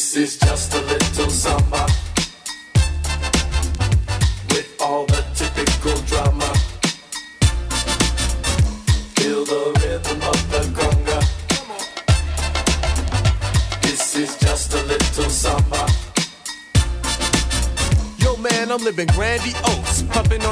This is just a little summer with all the typical drama. Feel the rhythm of the conga. This is just a little summer. Yo, man, I'm living grandiose.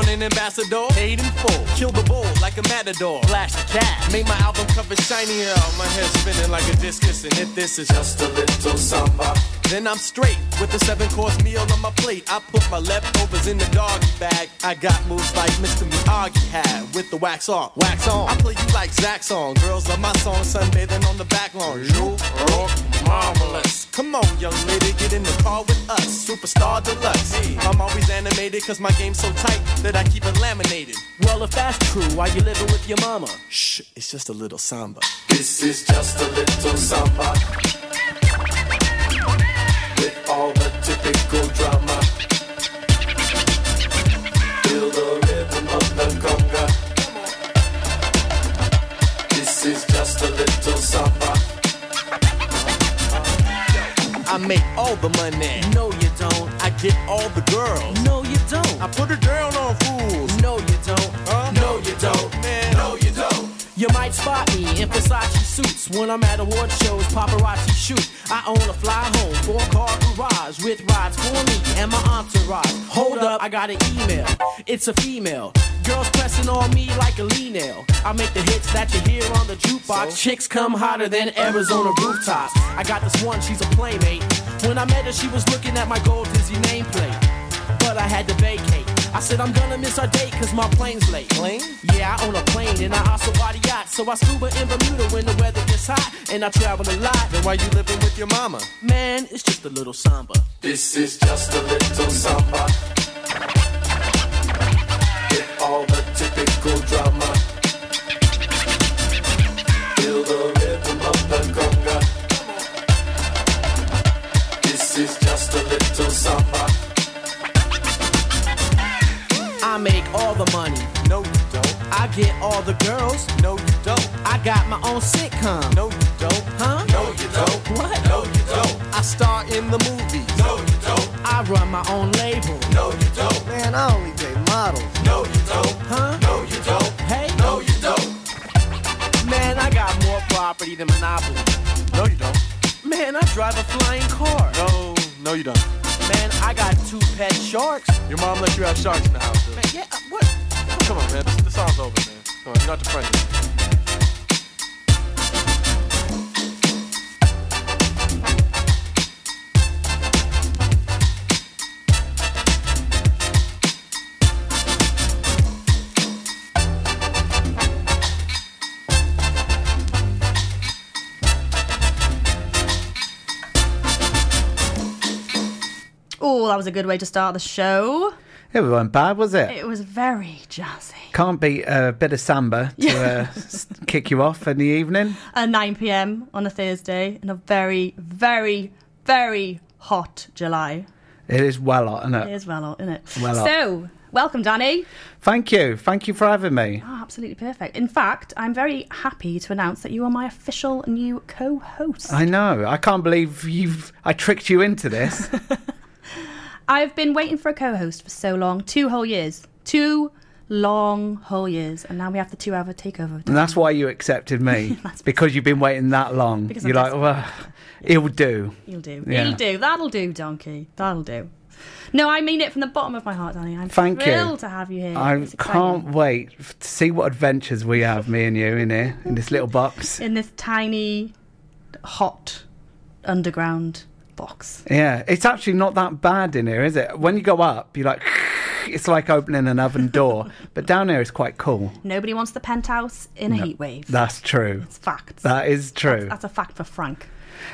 An ambassador, paid in full. Kill the bull like a matador. Flash the cat. Make my album cover shinier. My head spinning like a discus. And if this is Just a little summer. Then I'm straight with a seven course meal on my plate. I put my leftovers in the doggy bag. I got moves like Mr. Miyagi had with the wax on, wax on. I play you like Zach song. Girls love my song, sunbathing on the back lawn. You rock marvelous. Come on, young lady, get in the car with us. Superstar deluxe. I'm always animated cause my game's so tight that I keep it laminated. Well, if that's true, why you living with your mama? Shh, it's just a little samba. This is just a little summer with all the typical drama. Feel the rhythm of the conga. This is just a little summer. I make all the money. No, you don't. I get all the girls. No, you don't. I put it down on fools. No, you don't. Huh? Might spot me in Versace suits when I'm at award shows, paparazzi shoot. I own a fly home, four car garage with rides for me and my entourage. Hold up, I got an email. It's a female. Girls pressing on me like a lean nail. I make the hits that you hear on the jukebox. Chicks come hotter than Arizona rooftops. I got this one, she's a playmate. When I met her, she was looking at my gold Disney nameplate. But I had to vacate. I said I'm gonna miss our date cause my plane's late. Plane? Yeah, I own a plane and I also bought a yacht. So I scuba in Bermuda when the weather gets hot and I travel a lot. Then why you living with your mama? Man, it's just a little samba. This is just a little samba. with all the typical drama. I make all the money. No, you don't. I get all the girls. No, you don't. I got my own sitcom. No, you don't. Huh? No, you don't. What? No, you don't. I star in the movies. No, you don't. I run my own label. No, you don't. Man, I only date models. No, you don't. Huh? No, you don't. Hey? No, you don't. Man, I got more property than Monopoly. No, you don't. Man, I drive a flying car. No, no, you don't. Man, I got two pet sharks. Your mom let you have sharks in the house, too. Man, yeah, what? Come on, man. The, the song's over, man. Come on, you're not the friend. That was a good way to start the show. It wasn't bad, was it? It was very jazzy. Can't beat a bit of samba to uh, kick you off in the evening. At 9 pm on a Thursday in a very, very, very hot July. It is well hot, isn't It it? is well hot, isn't it? Well hot. so, welcome, Danny. Thank you. Thank you for having me. Oh, absolutely perfect. In fact, I'm very happy to announce that you are my official new co host. I know. I can't believe you've. I tricked you into this. I've been waiting for a co host for so long two whole years. Two long whole years. And now we have the two hour takeover. and that's why you accepted me. Because you've been waiting that long. Because You're I'm like, well, it'll do. You'll do. Yeah. You'll do. That'll do, donkey. That'll do. No, I mean it from the bottom of my heart, Danny. I'm Thank you. thrilled to have you here. I can't wait to see what adventures we have, me and you, in here, in this little box. in this tiny, hot, underground box. Yeah, it's actually not that bad in here, is it? When you go up, you're like, it's like opening an oven door. but down here, it's quite cool. Nobody wants the penthouse in a heat wave. That's true. it's fact. That is true. That's a fact for Frank.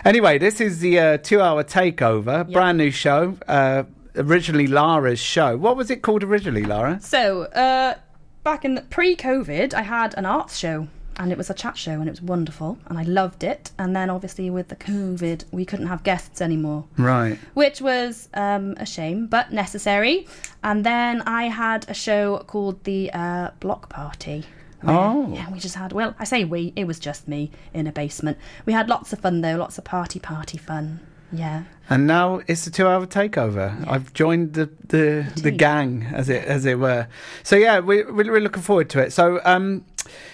Anyway, this is the uh, two-hour takeover, brand new show. Uh, originally Lara's show. What was it called originally, Lara? So, uh, back in the pre-COVID, I had an arts show, and it was a chat show, and it was wonderful, and I loved it. And then, obviously, with the COVID, we couldn't have guests anymore. Right. which was um, a shame but necessary. And then I had a show called the uh, Block Party. where- Oh. yeah, we just had. Well, I say we. It was just me in a basement. We had lots of fun though, lots of party party fun. Yeah. And now it's the two-hour takeover. I've joined the the, the gang, as it as it were. So yeah, we, we're looking forward to it. So um,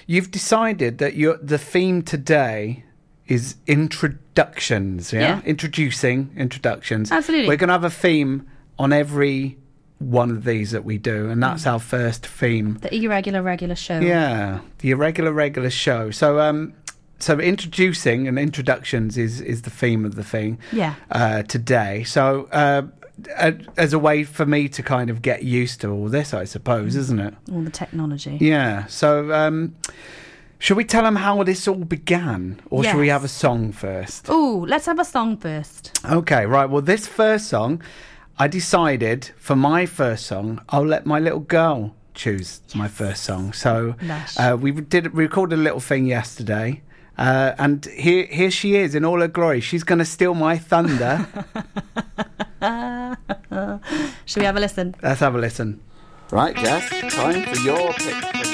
you've decided that your the theme today is introductions. Yeah, Yeah. introducing introductions. Absolutely. We're going to have a theme on every one of these that we do, and that's our first theme. The irregular regular show. Yeah, the irregular regular show. So um, so introducing and introductions is is the theme of the thing Yeah. uh, today. So, uh, a- as a way for me to kind of get used to all this, I suppose, isn't it? All the technology. Yeah. So, um, should we tell them how this all began, or should we have a song first? Oh, let's have a song first. Okay, right. Well, this first song, I decided for my first song, I'll let my little girl choose my first song. So, uh, we did we recorded a little thing yesterday. Uh, and here, here she is in all her glory. She's going to steal my thunder. Should we have a listen? Let's have a listen. Right, Jess, time for your pick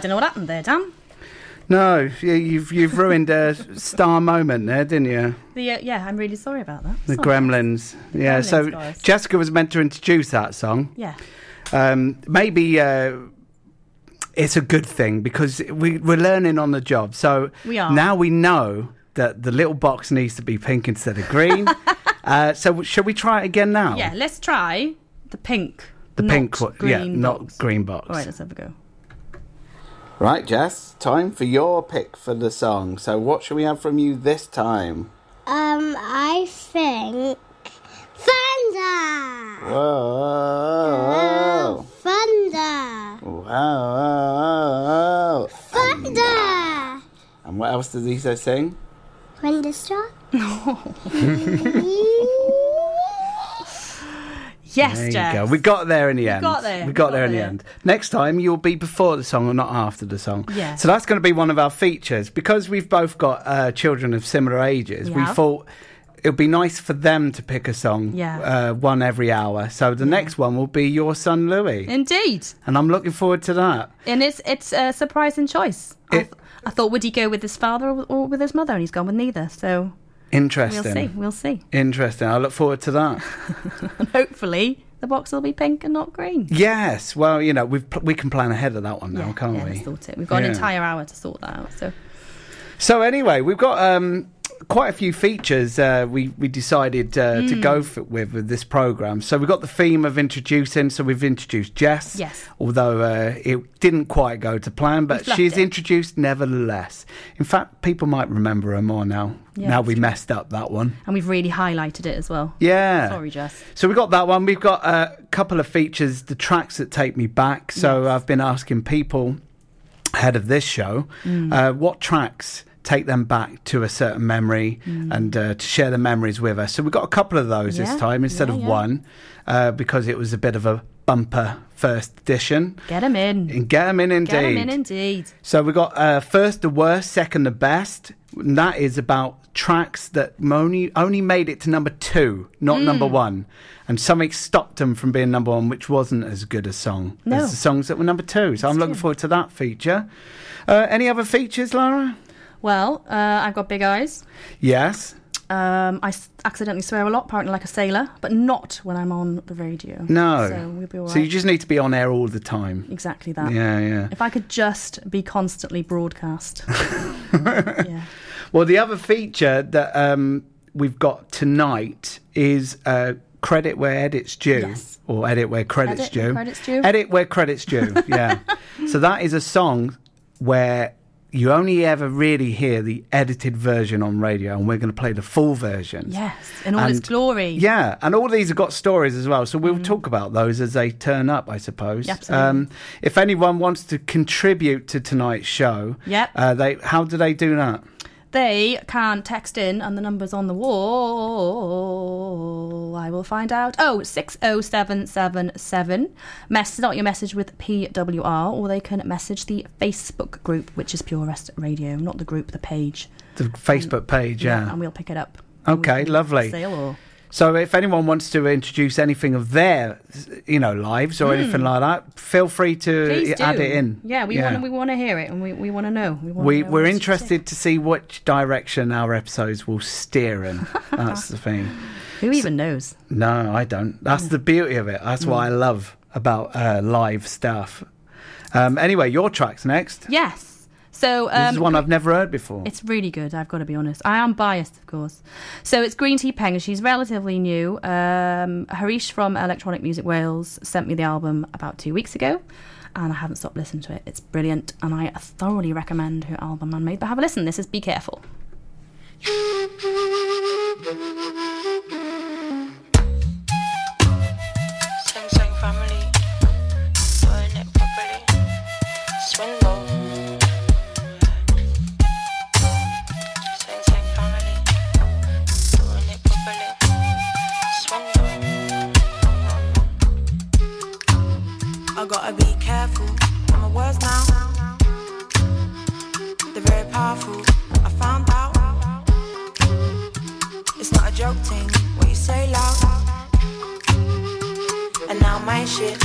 I don't know what happened there, Dan. No, you- you've you've ruined a star moment there, didn't you? The uh, yeah, I'm really sorry about that. The Sorry. Gremlins. Yeah. so guys. Jessica was meant to introduce that song. Yeah. Um, maybe uh, it's a good thing because we, we're learning on the job. So We are. now we know that the little box needs to be pink instead of green. uh, so shall we try it again now? Yeah. Let's try the pink. The pink, green yeah, not green box. All right, let's have a go. Right, Jess, time for your pick for the song. So, what shall we have from you this time? Um, I think thunder. Whoa! Oh, Thunder. Wow! Thunder. And what else does he say sing? Thunderstorm. Yes, There you go. We got there in the end. got there. We got Got there in the end. Next time you'll be before the song and not after the song. Yeah. So that's going to be one of our features because we've both got uh, children of similar ages. Yeah. We thought it would be nice for them to pick a song. Yeah. Uh, one every hour. So the next one will be your son Louis, Indeed, and I'm looking forward to that. and it's it's a surprising choice. I, It- I thought would he go with his father or, or with his mother, and he's gone with neither. So Interesting. we'll see. We'll see. Interesting. I look forward to that. And hopefully the box will be pink and not green. yes. Well, you know, we've pl- we can plan ahead of that one now, can't yeah, we? sort it. We've got Yeah. an entire hour to sort that out. So So anyway, we've got um, quite a few features uh, we we decided uh, to Hmm. go f- with with this program. So we've got the theme of introducing. So we've introduced Jess. Yes. Although uh, it didn't quite go to plan, but she's it. introduced nevertheless. In fact, people might remember her more now. Yeah, now we true. messed up that one. and we've really highlighted it as well. Yeah. Sorry, Jess. So we got that one. We've got a couple of features, the tracks that take me back. So Yes. I've been asking people ahead of this show Mm. uh, what tracks take them back to a certain memory and uh, to share the memories with us. So we've got a couple of those Mm. Yeah. this time instead Yeah, of yeah. one uh, because it was a bit of a bumper first edition. Get them in. And get 'em in indeed. Get him in indeed. So we got uh, first the worst, second the best. And that is about tracks that only only made it to number two, not number Hmm. one, and something stopped them from being number one, which wasn't as good a song No. as the songs that were number two. So I'm looking forward to that feature. Uh, any other features, Lara? Well, uh, I've got big eyes. Yes. Um, I s- accidentally swear a lot, apparently like a sailor, but not when I'm on the radio. No. So we'll be all right. So you just need to be on air all the time. exactly that. Yeah, yeah. If I could just be constantly broadcast. yeah. Well, the other feature that um, we've got tonight is uh, credit where edit's due, Yes. or edit where credit's Edit where due. credit's due. Edit where credit's due. Yeah. so that is a song where you only ever really hear the edited version on radio, and we're going to play the full version. Yes. In all its glory. Yeah, and all these have got stories as well. So we'll talk about those as they turn up, I suppose. Mm. Absolutely. Um, if anyone wants to contribute to tonight's show, Yep. uh, they how do they do that? They can text in, and the number's on the wall. I will find out. Oh, 60777. Message out your message with PWR, or they can message the Facebook group, which is Pure West Radio, not the group, the page. The Facebook page, yeah. And we'll pick it up. Okay, lovely. Sale or So if anyone wants to introduce anything of their, you know, lives or anything like that, feel free to Hmm. Please do. add it in. Yeah, we want to. We want to hear it, and we, we want to know. We, we know we're interested to see which direction our episodes will steer in. That's the thing. Who even knows? No, I don't. That's the beauty of it. That's Hmm. what I love about uh, live stuff. Um, anyway, your track's next. Yes. So um, this is one I've never heard before. It's really good, I've got to be honest. I am biased, of course. So it's Green Tea Peng. She's relatively new. Um, Harish from Electronic Music Wales sent me the album about two weeks ago, and I haven't stopped listening to it. It's brilliant, and I thoroughly recommend her album, Man-Made. But have a listen. This is Be Careful. I gotta be careful. And my words now, they're very powerful. I found out it's not a joke thing. What you say loud, and now my shit,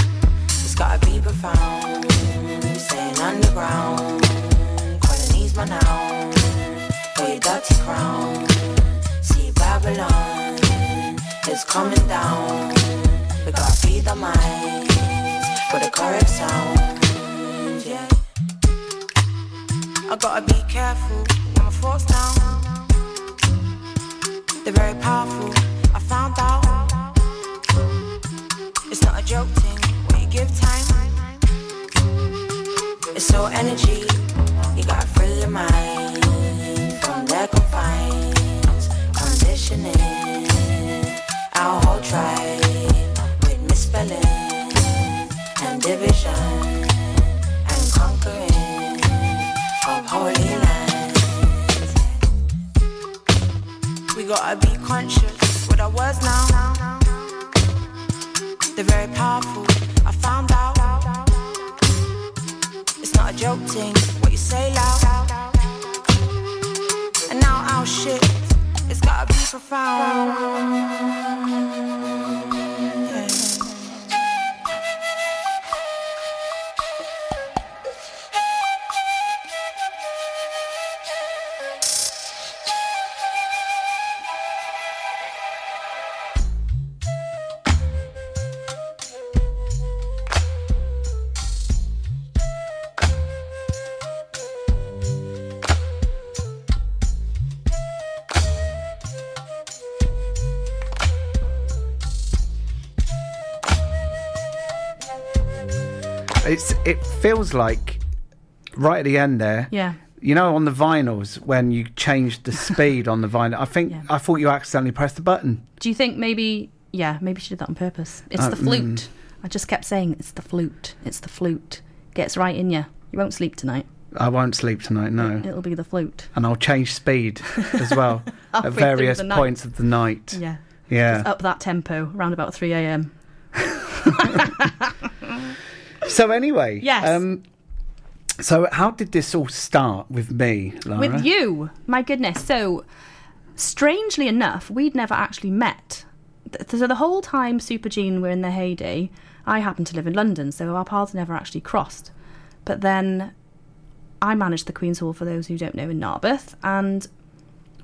it's gotta be profound. Staying underground, colonies my now. For your dirty crown, see Babylon is coming down. We gotta feed the mind with the correct sound. Yeah. I gotta be careful when my thoughts down. They're very powerful. I found out. It's not a joke thing when you give time. It's so energy. You gotta fill your mind from their confines, conditioning. Our whole tribe with misspelling division and conquering of holy lands. We gotta be conscious with our words now. They're very powerful. I found out. It's not a joke thing. What you say loud. And now our shit, it's gotta be profound. Feels like right at the end there. Yeah. You know, on the vinyls when you changed the speed on the vinyl, I think Yeah. I thought you accidentally pressed the button. Do you think maybe? Yeah, maybe she did that on purpose. It's Uh, the flute. I just kept saying it's the flute. It's the flute. Gets right in you. You won't sleep tonight. I won't sleep tonight. No. It'll be the flute. and I'll change speed as well Halfway at through various the night. points of the night. Yeah. Yeah. Up that tempo around about three a.m. So anyway, Yes. Um, so how did this all start with me, Lara? with you. My goodness. So, strangely enough, we'd never actually met. So the whole time Super Gene were in their heyday, I happened to live in London, so our paths never actually crossed. But then I managed the Queen's Hall, for those who don't know, in Narberth, and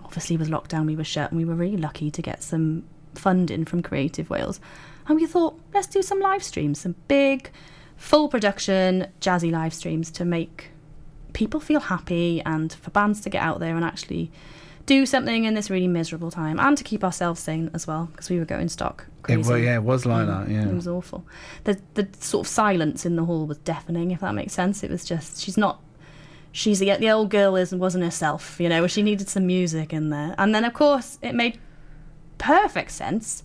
obviously with lockdown we were shut, and we were really lucky to get some funding from Creative Wales. And we thought, let's do some live streams, some big, full production, jazzy live streams to make people feel happy and for bands to get out there and actually do something in this really miserable time and to keep ourselves sane as well because we were going stock It, crazy. well, yeah, it was like mm, that. Yeah. It was awful. The the sort of silence in the hall was deafening, if that makes sense. It was just she's not. She's the the old girl is wasn't herself, you know. She needed some music in there, and then of course it made perfect sense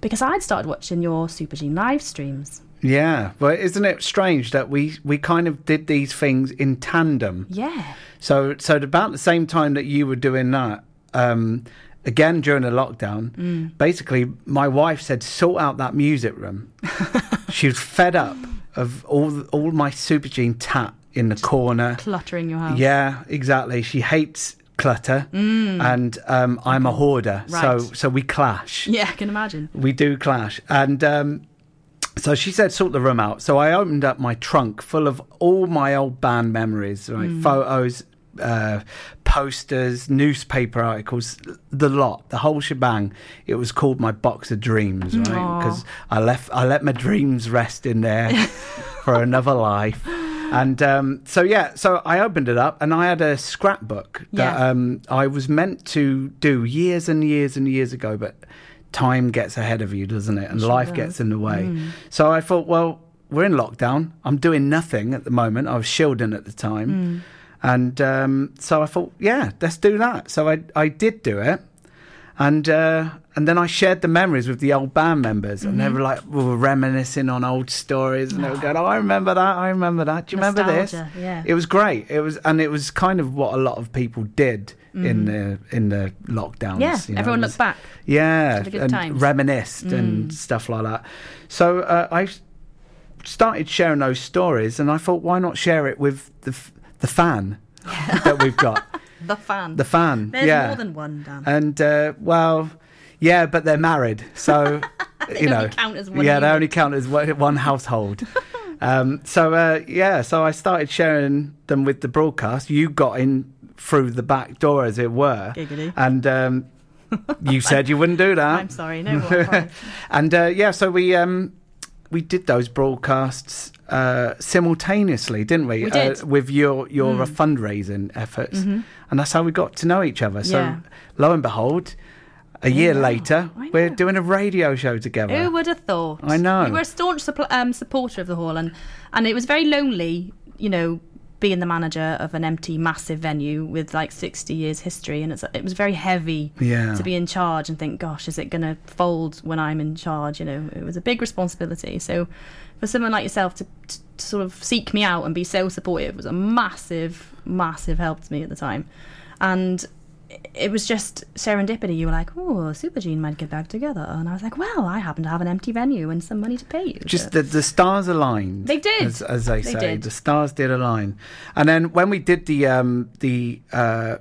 because I'd started watching your Super G live streams. Yeah. but isn't it strange that we we kind of did these things in tandem? Yeah, So so at about the same time that you were doing that, um, again during the lockdown, Mm. basically my wife said sort out that music room. she was fed up of all all my Super Gene tat in the corner. cluttering your house. Yeah, exactly. She hates clutter, and um, I'm a hoarder, so Mm. So we clash. yeah, I can imagine. We do clash, and um, so she said sort the room out. So I opened up my trunk full of all my old band memories, like Mm. photos, uh, posters, newspaper articles, the lot, the whole shebang. It was called my box of dreams, right? Because I left, I let my dreams rest in there for another life. And um, so yeah, so I opened it up and I had a scrapbook that Yeah. um, I was meant to do years and years and years ago, but time gets ahead of you, doesn't it? And life does. gets in the way. Mm. So I thought, well, we're in lockdown. I'm doing nothing at the moment. I was shielding at the time. Mm. And um, so I thought, yeah, let's do that. So I, I did do it. And uh, and then I shared the memories with the old band members, and they Mm-hmm. were like, we were reminiscing on old stories, and they were going, "Oh, I remember that. I remember that. Do you remember this?" Yeah. It was great. It was, and it was kind of what a lot of people did in the in the lockdowns. Mm. Yeah, you know, everyone it looked back. yeah, and times. Mm. reminisced and stuff like that. So uh, I started sharing those stories, and I thought, why not share it with the f- the fan that we've got, The fan. the fan. There's yeah, more than one, Dan. and uh, well, yeah, but they're married, so you know, only count as one yeah, they only count as one, one household. um, so uh, yeah, so I started sharing them with the broadcast. You got in through the back door, as it were, Giggity. and um, you said you wouldn't do that. I'm sorry, no and uh, yeah, so we um, we did those broadcasts uh, simultaneously, didn't we? We did. Mm. Uh, with your your uh, fundraising efforts, and that's how we got to know each other. So Mm-hmm. Yeah. lo and behold, a year know. later, we're doing a radio show together. Who would have thought? I know. You were a staunch um, supporter of the hall, and and it was very lonely, you know, being the manager of an empty, massive venue with like sixty years history, and it's it was very heavy Yeah. to be in charge and think, gosh, is it going to fold when I'm in charge? You know, it was a big responsibility. So for someone like yourself to, to, to sort of seek me out and be so supportive was a massive, massive help to me at the time, and it was just serendipity. You were like, "Oh, Supergene might get back together," and I was like, "Well, I happen to have an empty venue and some money to pay you." Just the, the stars aligned. They did. as, as they, They say. did. The stars did align. And then when we did the um, the uh,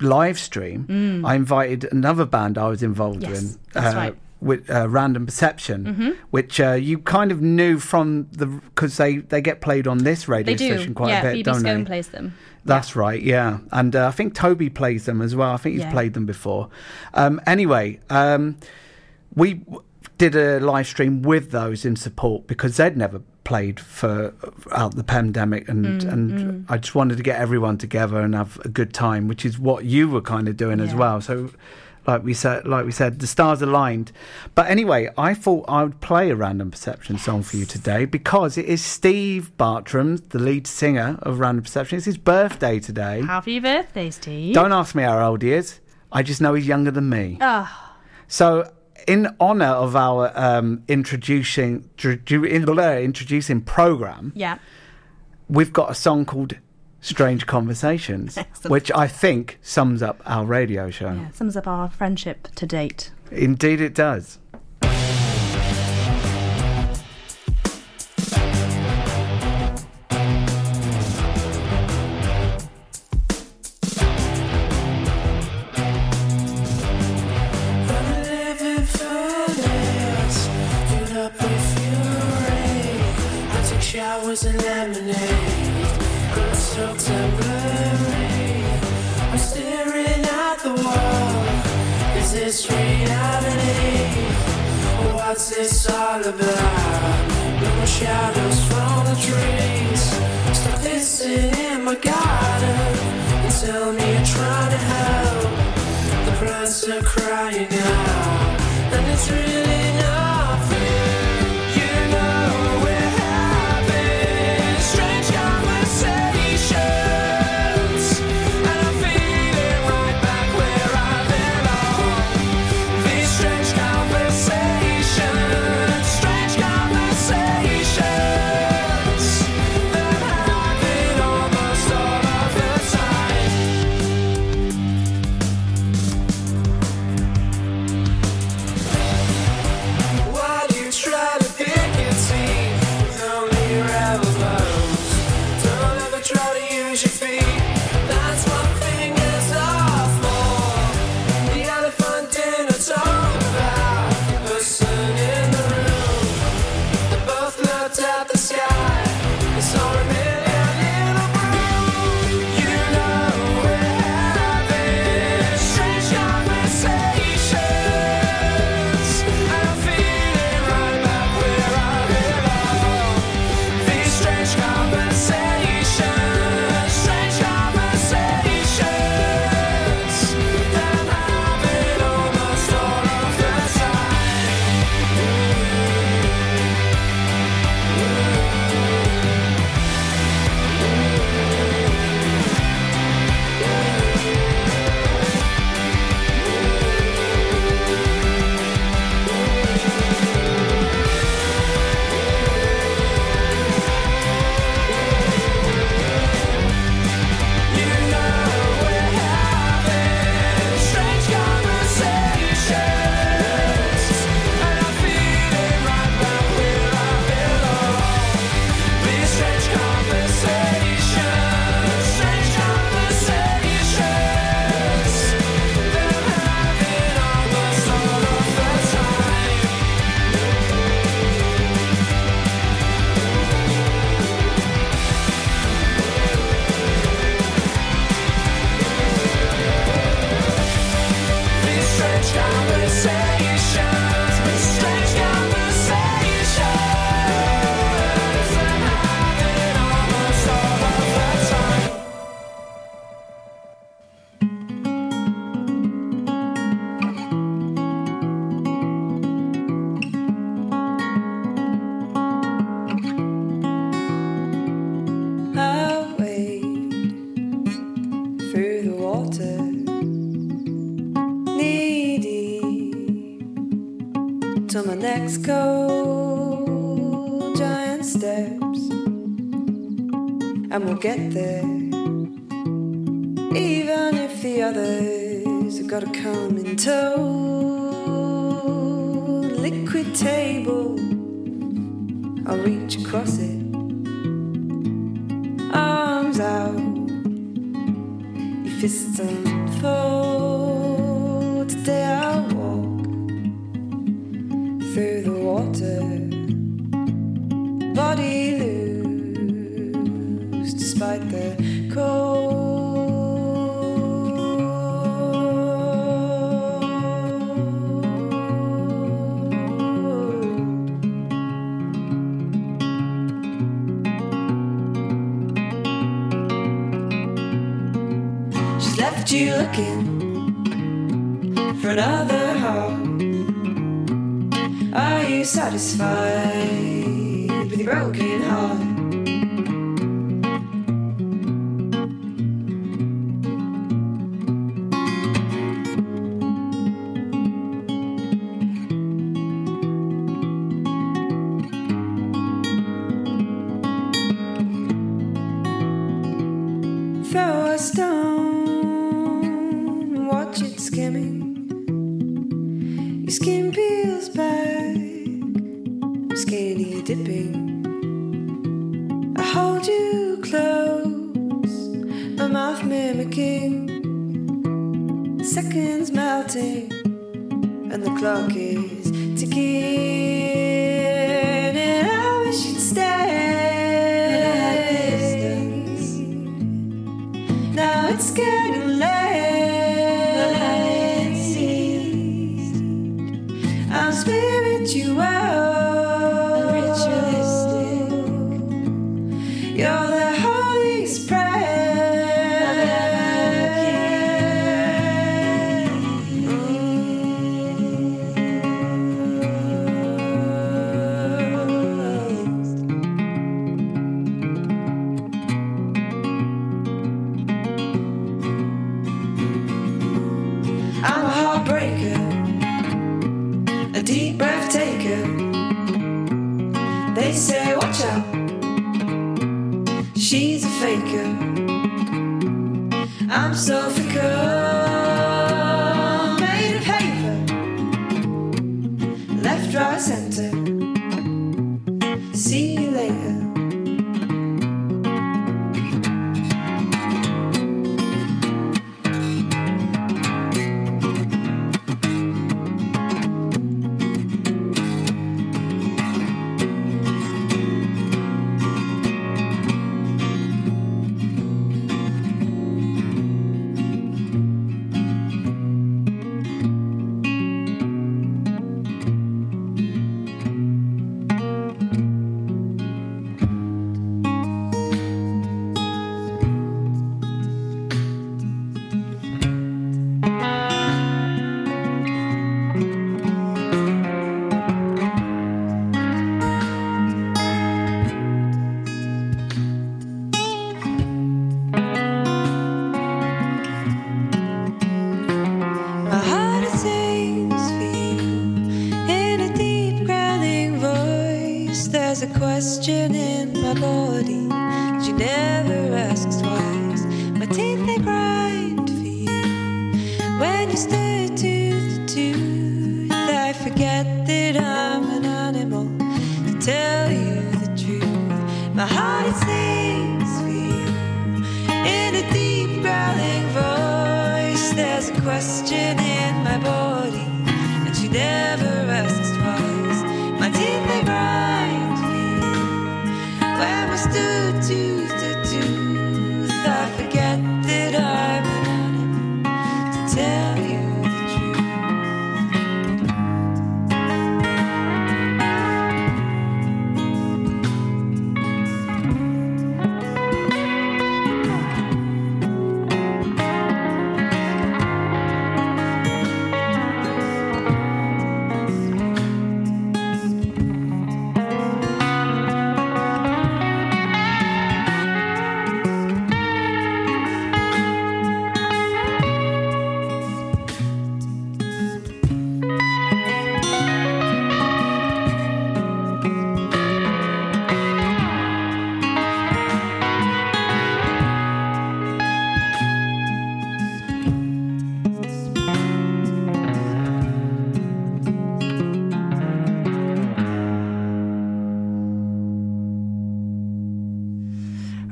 live stream, I invited another band I was involved Mm. Yes, in. that's uh, right. Mm-hmm. With uh, Random Perception, which uh, you kind of knew from the because they, they get played on this radio station quite yeah, a bit, Phoebe don't Scone they? plays them. That's right, yeah. And uh, I think Toby plays them as well. I think he's Yeah. played them before. Um, anyway, um, we did a live stream with those in support because they'd never played for out the pandemic and Mm, and I just wanted to get everyone together and have a good time which is what you were kind of doing as well so like we said like we said the stars aligned but anyway I thought I would play a random perception song for you today because it is Steve Bartram the lead singer of Random Perception it's his birthday today Happy birthday, Steve. don't ask me how old he is. I just know he's younger than me. Ah, So, in honour of our um, introducing introducing program, yeah. we've got a song called "Strange Conversations," which I think sums up our radio show. Yeah, sums up our friendship to date. Indeed, it does. living for this. Is this reality? What's this all about? No shadows from the trees. Stop pissing in my garden and tell me you're trying to help. The plants are crying out, and it's really get there. Dipping. I hold you close, my mouth mimicking, seconds melting, and the clock is ticking.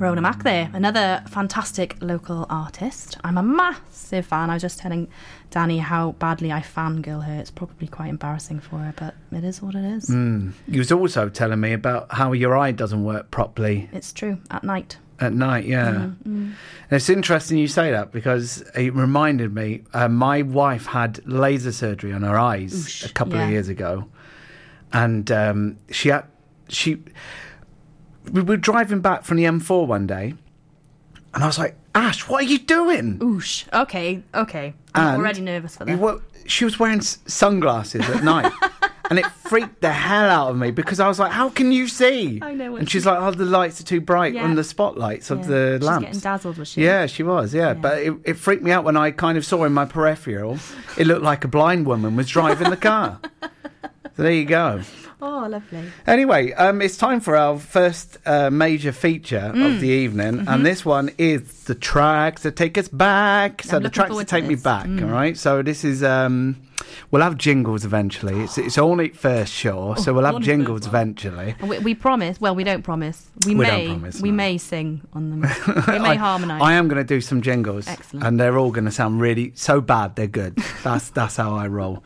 Rona Mack there, another fantastic local artist. I'm a massive fan. I was just telling Danny how badly I fangirl her. It's probably quite embarrassing for her, but it is what it is. You was also telling me about how your eye doesn't work properly It's true. At night. at night. Yeah, and it's interesting you say that because it reminded me. Uh, my wife had laser surgery on her eyes Oosh, a couple yeah. of years ago, and um, she had she. We were driving back from the M4 one day, and I was like, "Ash, what are you doing?" Oosh. Okay, okay. I'm And already nervous for that. were- she was wearing s- sunglasses at night. And it freaked the hell out of me because I was like, "How can you see?" I know And she's like, "Oh, the lights are too bright Yeah. on the spotlights of Yeah. the She's lamps." getting dazzled, was she? Yeah, she was. Yeah, but it, it freaked me out when I kind of saw in my peripheral, it looked like a blind woman was driving the car. so there you go. Oh, lovely. Anyway, um, it's time for our first uh, major feature Mm. of the evening, Mm-hmm. and this one is the tracks that take us back. So I'm the tracks that take me this. Mm. back. All right. So this is um, we'll have jingles eventually. It's it's only first sure, so we'll have oh, only jingles eventually. We, we promise. Well, we don't promise. We, We may. promise, we no. may sing on them. We may I- harmonise. I am going to do some jingles, Excellent. and they're all going to sound really so bad they're good. That's that's how I roll.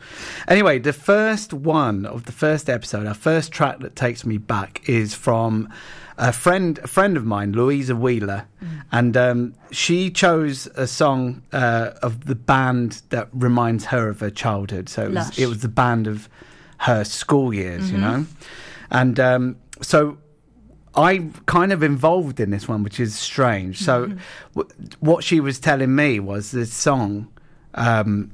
Anyway, the first one of the first episode, our first track that takes me back is from a friend a friend of mine, Louisa Wheeler, Mm. and um, she chose a song uh, of the band that reminds her of her childhood. So it was, Lush. Mm-hmm. it was the band of her school years, you know, and um, so I'm kind of involved in this one, which is strange. So, w- what she was telling me was this song. Um,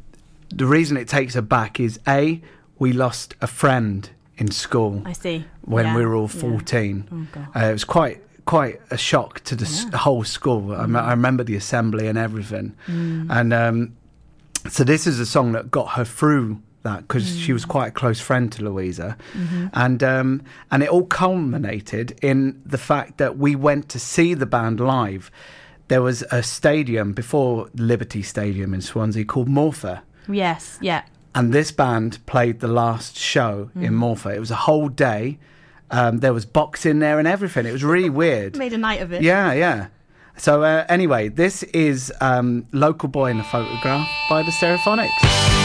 the reason it takes her back is a we lost a friend in school I see. when Yeah, we were all yeah. 14. Oh, God. Uh, it was quite quite a shock to the s- whole school. I, me- I remember the assembly and everything, Mm. and um, so this is a song that got her through that because she was quite a close friend to Louisa, and um, and it all culminated in the fact that we went to see the band live. There was a stadium before Liberty Stadium in Swansea called Morfa. Yes. Yeah. And this band played the last show Mm. in Morfa. It was a whole day. Um, there was boxing there and everything. It was really weird. Made a night of it. Yeah, yeah. So uh, anyway, this is um, "Local Boy in a Photograph" by the Stereophonics.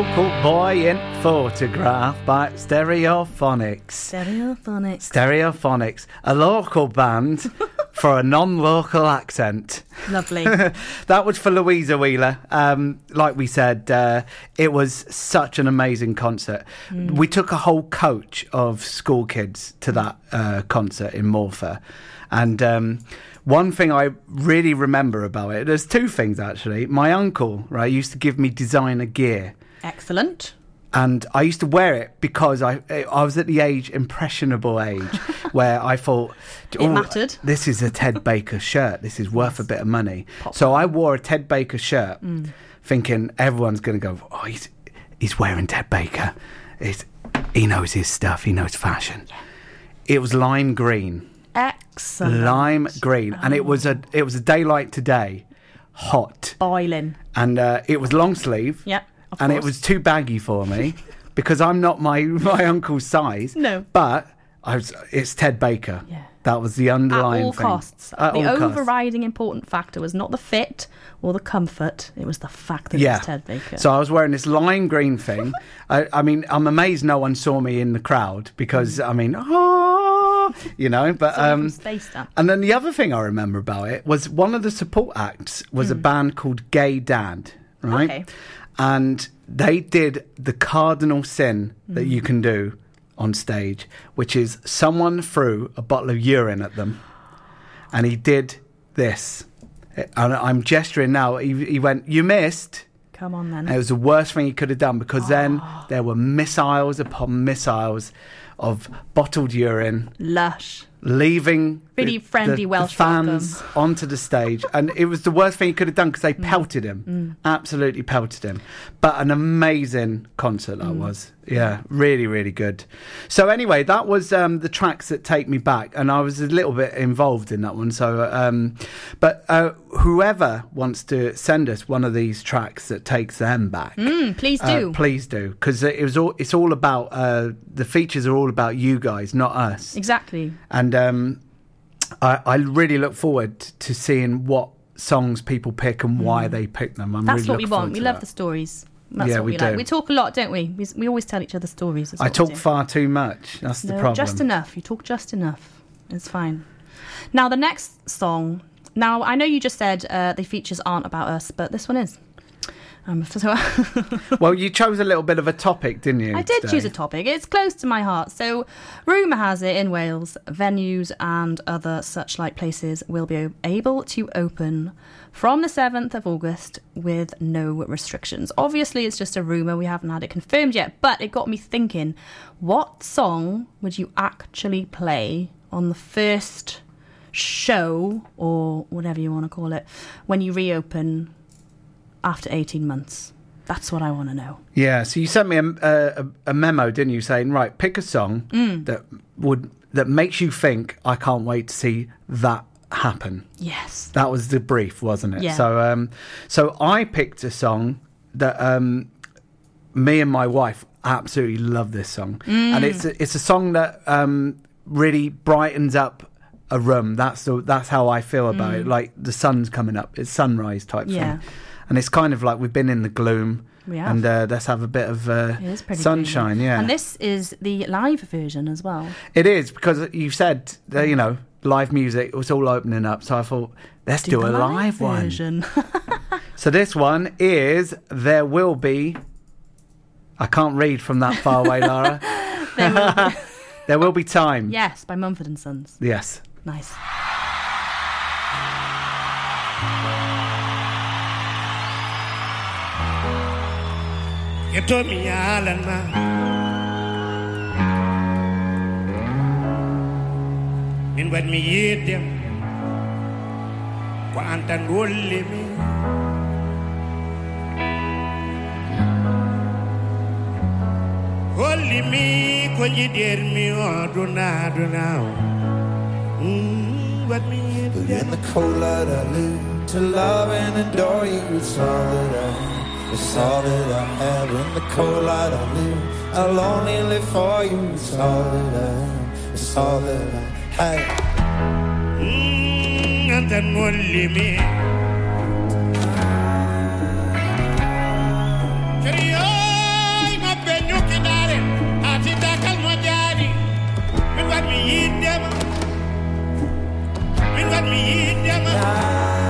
Local Boy in Photograph by Stereophonics. Stereophonics. Stereophonics, a local band for a non-local accent. Lovely. that was for Louisa Wheeler. Um, like we said, uh, it was such an amazing concert. We took a whole coach of school kids to that uh, concert in Morfa. And um, one thing I really remember about it, there's two things actually. My uncle, right, used to give me designer gear Excellent. and I used to wear it because I I was at the age impressionable age where I thought It "Oh, mattered." This is a Ted Baker shirt. This is worth a bit of money. So I wore a Ted Baker shirt, Mm. thinking everyone's going to go, "Oh, he's he's wearing Ted Baker. He's, he knows his stuff. He knows fashion." It was lime green Excellent. lime green, and it was a it was a daylight today, hot, Boiling. and uh, it was long sleeve. Yep, of and it was too baggy for me because I'm not my my uncle's size. No. but I was. It's Ted Baker. Yeah. that was the underlying At all thing. costs. At the all costs. overriding important factor was not the fit or the comfort, it was the fact that Yeah. it was Ted Baker. So I was wearing this lime green thing. I, I mean, I'm amazed no one saw me in the crowd because mm. I mean, oh, you know. But um, and then the other thing I remember about it was one of the support acts was a mm. band called Gay Dad, right? Okay. And they did the cardinal sin that you can do on stage, which is someone threw a bottle of urine at them, and he did this. And I'm gesturing now. He, he went, "You missed." Come on then. And it was the worst thing he could have done because then Ah. there were missiles upon missiles of bottled urine Lush. Leaving Really the- friendly the, Welsh the fans onto the stage, and it was the worst thing he could have done because they Mm. pelted him, absolutely pelted him. But an amazing concert that Mm. was, yeah, really, really good. So anyway, that was um, the tracks that take me back, and I was a little bit involved in that one. So, um, but uh, whoever wants to send us one of these tracks that takes them back, Mm, please uh, do. please do, because it was all. It's all about uh, the features are all about you guys, not us. Exactly. And um, I, I really look forward to seeing what songs people pick and why they pick them. I'm Mm. That's really what we want. We love that. the stories. That's Yeah, what we, we like. do. We talk a lot, don't we? We, we always tell each other stories. I talk far too much. That's the problem. just enough. You talk just enough. It's fine. Now, the next song. Now, I know you just said uh, the features aren't about us, but this one is. Um, so well, you chose a little bit of a topic, didn't you? I did today? choose a topic. It's close to my heart. So, rumour has it in Wales, venues and other such like places will be able to open from the 7th of August with no restrictions. Obviously, it's just a rumour. We haven't had it confirmed yet, but it got me thinking what song would you actually play on the first show or whatever you want to call it when you reopen after 18 months? That's what I want to know. Yeah. So you sent me a, a, a memo, didn't you, saying right, pick a song Mm. that would that makes you think I can't wait to see that happen. Yes. That was the brief, wasn't it? Yeah. So, um, so I picked a song that um, me and my wife absolutely love. This song, Mm. and it's a, it's a song that um, really brightens up a room. That's the, that's how I feel about it. Like the sun's coming up, it's sunrise type Mm. Yeah. thing, and it's kind of like we've been in the gloom. We have. And uh, let's have a bit of uh, It is pretty sunshine, yeah. And this is the live version as well. It is because you've said uh, you know live music. It was all opening up, so I thought let's do, a the live, one. So this one is There Will Be. I can't read from that far away, Lara. There will be- There will be time. yes, by Mumford and Sons. Yes. Nice. You told me Alan Min wat mi yedem Ko antan wolle mi Holli mi ko jider mi oduna aduna Mm, what me But in the cold light I live to love and adore you. It's all that I. It's all that I have. In the cold light I live. I'll only live for you. It's all that I. It's all that I. Hey. Mm, and then only me. We got me in them. We got me in them. Yeah.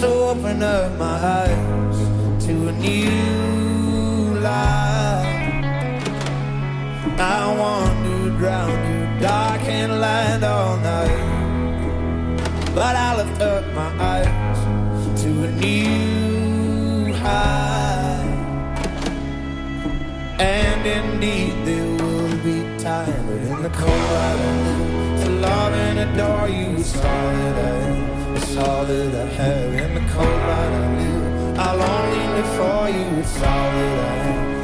So open up my eyes to a new But I lift up my eyes to a new high. And indeed, there will be time, but in the cold light to love and adore you, it's all that I it's all that I have. In the cold light of you, I'll only live for you, it's all that I am,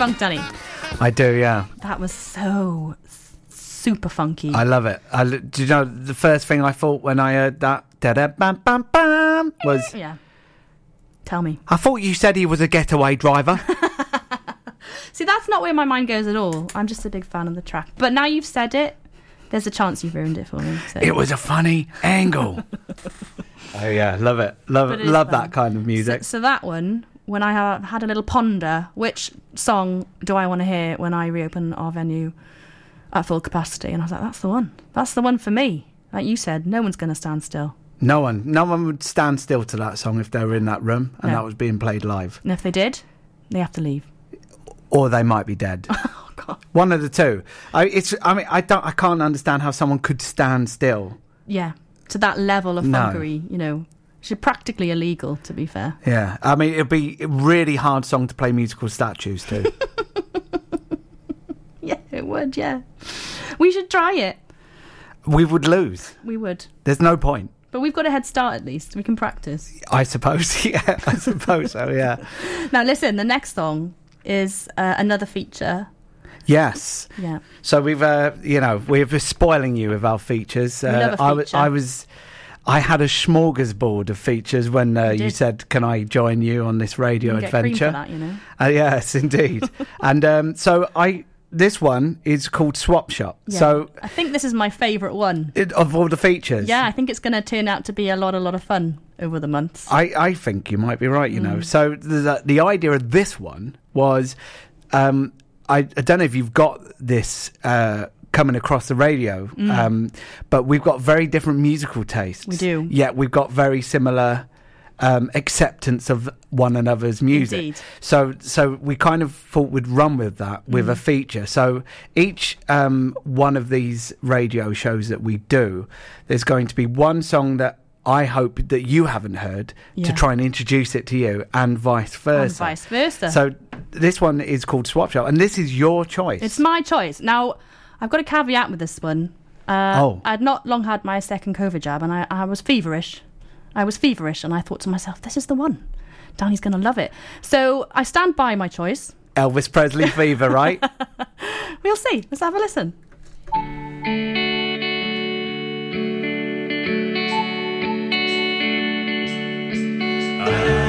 funk, Danny? I do, yeah. That was so super funky. I love it. I, l- do you know the first thing I thought when I heard that da da bam bam bam was yeah. Tell me. I thought you said he was a getaway driver. See, that's not where my mind goes at all. I'm just a big fan of the track. But now you've said it, there's a chance you've ruined it for me. So. it was a funny angle. oh yeah, love it. Love it. it is Love fun. that kind of music. So, so that one, when I ha- had a little ponder, which song do I want to hear when I reopen our venue at full capacity? And I was like, that's the one. That's the one for me. Like you said, no one's going to stand still. No one, no one would stand still to that song if they were in that room and No. that was being played live, And if they did, they have to leave. or they might be dead. Oh, God. One of the two. I, it's. I mean, I don't. I can't understand how someone could stand still. Yeah, to that level of No. funkery, you know, should practically illegal, to be fair. Yeah, I mean, it'd be a really hard song to play musical statues to. Yeah, it would, yeah. We should try it. we would lose. We would. There's no point. But we've got a head start at least. We can practice. I suppose. Yeah, I suppose so. Yeah. Now, listen, the next song is uh, another feature. Yes. Yeah. So we've, uh, you know, we're spoiling you with our features. Uh, love a I, feature. I was, I had a smorgasbord of features when uh, you did. said, "Can I join you on this radio You adventure?" that, you know. Uh, yes, indeed. and um, so I, this one is called Swap Shop. Yeah. So I think this is my favourite one. it, of all the features, Yeah, I think it's going to turn out to be a lot, a lot of fun over the months. I, I think you might be right, you Mm. know. So the, the idea of this one was um, I, I don't know if you've got this uh, coming across the radio, Mm. um, but we've got very different musical tastes. We do. Yet we've got very similar um, acceptance of one another's music. Indeed. So so we kind of thought we'd run with that with Mm. a feature. So each um, one of these radio shows that we do, there's going to be one song that I hope that you haven't heard to try and introduce it to you, and vice versa. And vice versa. So this one is called Swap Shop, and this is your choice. It's my choice. Now, I've got a caveat with this one. Uh, Oh. I'd not long had my second COVID jab, and I, I was feverish. I was feverish, and I thought to myself, this is the one. Danny's going to love it. So I stand by my choice. Elvis Presley fever, right? We'll see. Let's have a listen. Love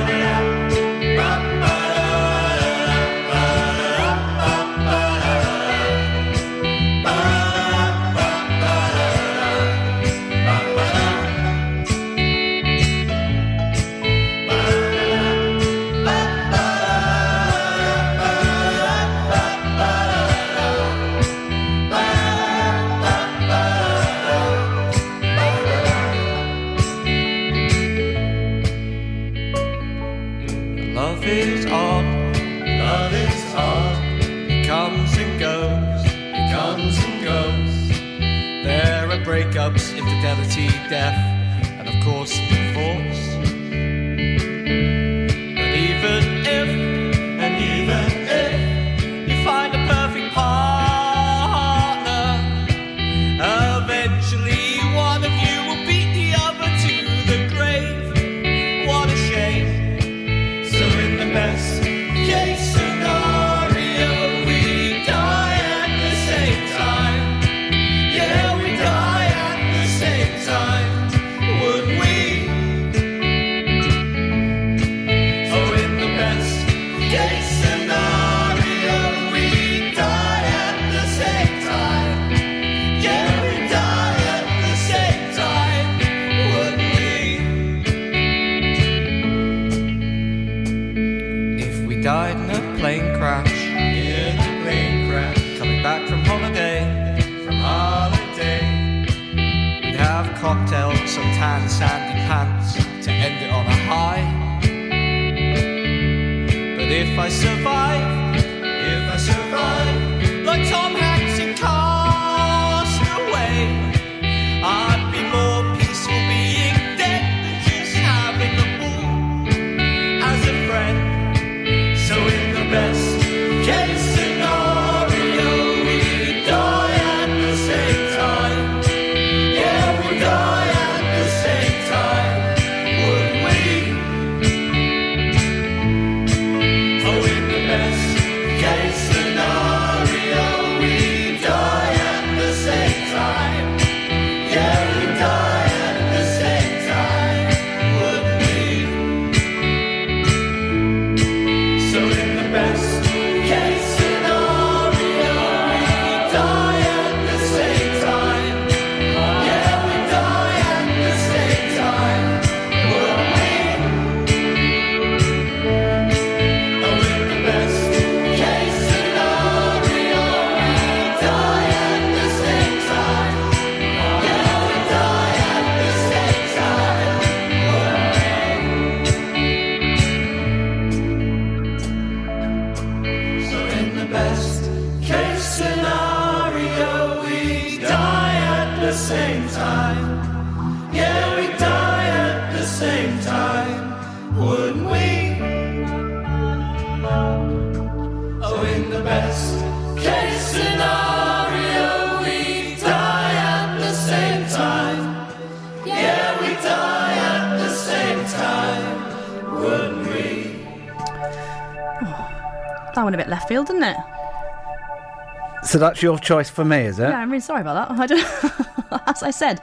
that's your choice for me, is it? Yeah, I'm really sorry about that. I don't, as I said,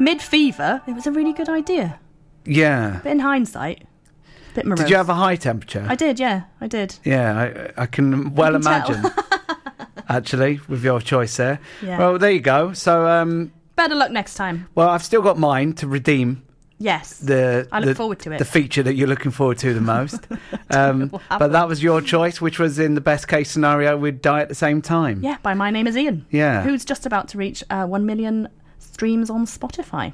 mid fever, it was a really good idea. Yeah. But in hindsight, a bit morose. Did you have a high temperature? I did, yeah, I did. Yeah, I, I can well can imagine. actually, with your choice there. Yeah. Well, there you go. So, um, Better luck next time. well, I've still got mine to redeem Yes. the I look the, forward to it. the feature that you're looking forward to the most. um, but that was your choice, which was in the best case scenario, we'd die at the same time. Yeah, by My Name is Ian. Yeah. Who's just about to reach uh, 1 million streams on Spotify.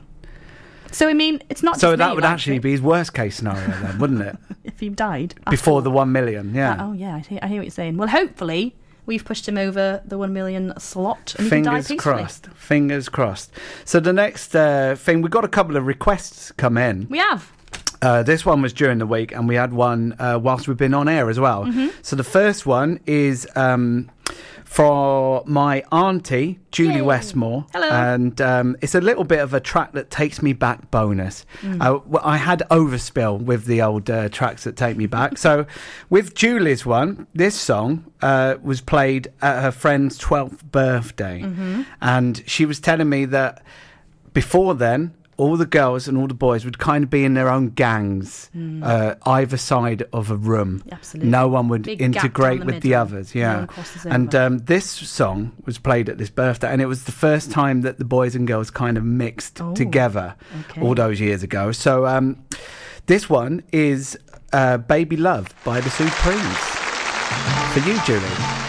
So, I mean, it's not So that me, would like, actually be his worst case scenario, then, wouldn't it? If you died. Before the one million, yeah. Uh, oh, yeah, I hear, I hear what you're saying. Well, hopefully, we've pushed him over the 1 million slot and he die Fingers crossed. Fingers crossed. So the next uh, thing, we got a couple of requests come in. We have. Uh, this one was during the week, and we had one uh, whilst we've been on air as well. Mhm. So the first one is um, for my auntie, Julie Westmore. Hello. And um, it's a little bit of a track that takes me back bonus. Mm. Uh, I had overspill with the old uh, tracks that take me back. so with Julie's one, this song uh, was played at her friend's 12th birthday. Mhm. And she was telling me that before then, all the girls and all the boys would kind of be in their own gangs, Mm. uh, either side of a room. Absolutely. No one would Big integrate the with the others. Yeah. crosses and um, this song was played at this birthday, and it was the first time that the boys and girls kind of mixed Oh, together okay. all those years ago. So um, this one is uh, "Baby Love" by the Supremes for you, Julie.